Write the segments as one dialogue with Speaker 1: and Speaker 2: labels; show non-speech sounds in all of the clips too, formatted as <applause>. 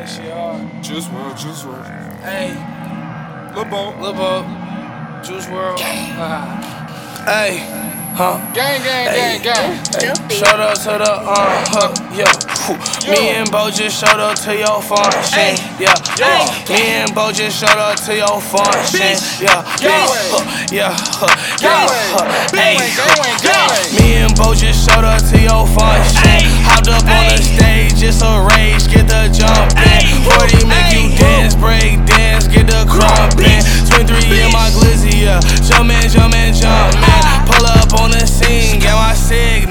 Speaker 1: That shit. Hard.
Speaker 2: Juice WRLD, Juice WRLD.
Speaker 1: Hey,
Speaker 2: Lil Bo.
Speaker 1: Lil Bo, Juice WRLD. hey, huh?
Speaker 2: Gang, gang, gang, gang.
Speaker 1: Showed up to the uh, huh, yeah. Me and Bo just showed up to your function, yeah. Me and Bo just showed up to your function, yeah. Yeah, huh, yeah, huh, yeah,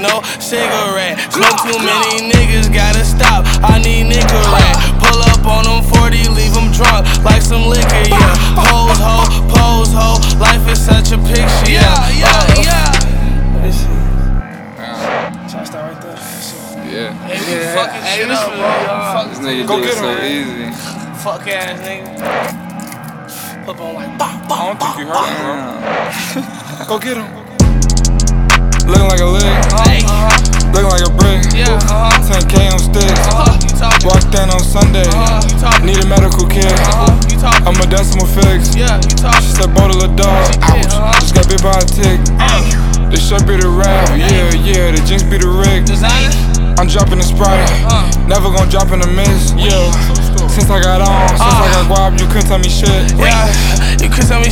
Speaker 1: signal, cigarette. Smoke too many niggas, gotta stop. I need Nicorette. Pull up on them 40, leave them drunk like some liquor, yeah. Pose ho, pose ho, life is such a picture, yeah. Yeah, yeah, uh, Let's see. Should I start right there?
Speaker 2: Yeah.
Speaker 1: Hey, we fucking shit up, bro.
Speaker 2: This nigga
Speaker 1: Go
Speaker 2: do it
Speaker 1: get
Speaker 2: so
Speaker 1: him, man.
Speaker 2: easy.
Speaker 1: Fuck ass nigga. Put on like bah,
Speaker 2: I
Speaker 1: bah,
Speaker 2: don't think you heard him, bro. Damn. Go get him. Looking like a lick,
Speaker 1: Hey,
Speaker 2: looking like a brick.
Speaker 1: yeah, uh huh.
Speaker 2: 10K on sticks.
Speaker 1: Uh-huh,
Speaker 2: Walked in on Sunday.
Speaker 1: uh-huh,
Speaker 2: Need a medical kit.
Speaker 1: uh-huh,
Speaker 2: I'm a decimal fix.
Speaker 1: yeah, you talking,
Speaker 2: Said bottle of dog.
Speaker 1: Ouch.
Speaker 2: Just got bit by a tick. The shirt be the rap. Yeah, yeah. The jinx be the rig. I'm dropping the sprite.
Speaker 1: uh,
Speaker 2: Never gonna drop in the miss. Yeah. Since I got on, since I got guap, you couldn't tell me shit.
Speaker 1: yeah, you couldn't tell me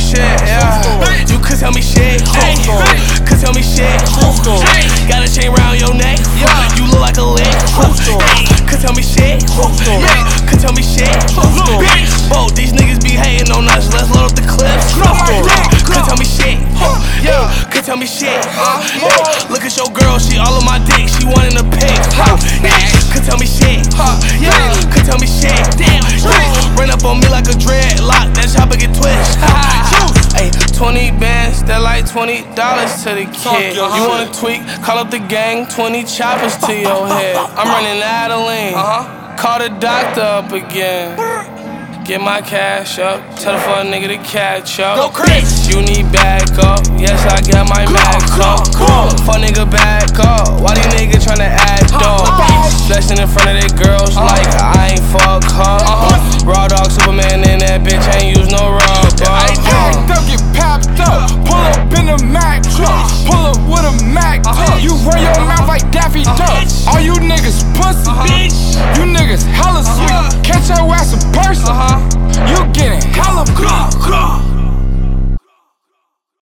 Speaker 1: bitch, Bo, these niggas be hating on us, let's load up the clips, could tell me shit, yeah, could tell me shit, yeah, look at your girl, she all on my dick, she wanting a pic, could tell me shit, yeah, could tell me shit, damn, run up on me like a dreadlock, that chopper get twitched, Hey, 20 bands, that like $20 to the kid. You wanna tweak? Call up the gang, 20 choppers to your <laughs> head. I'm running out of lean.
Speaker 2: Uh-huh.
Speaker 1: Call the doctor up again. Get my cash up, tell the fuck nigga to catch up.
Speaker 2: Go Chris.
Speaker 1: You need back up, yes I got my max up. Fuck nigga back up, why these niggas tryna act up? Flexing in front of they girls like I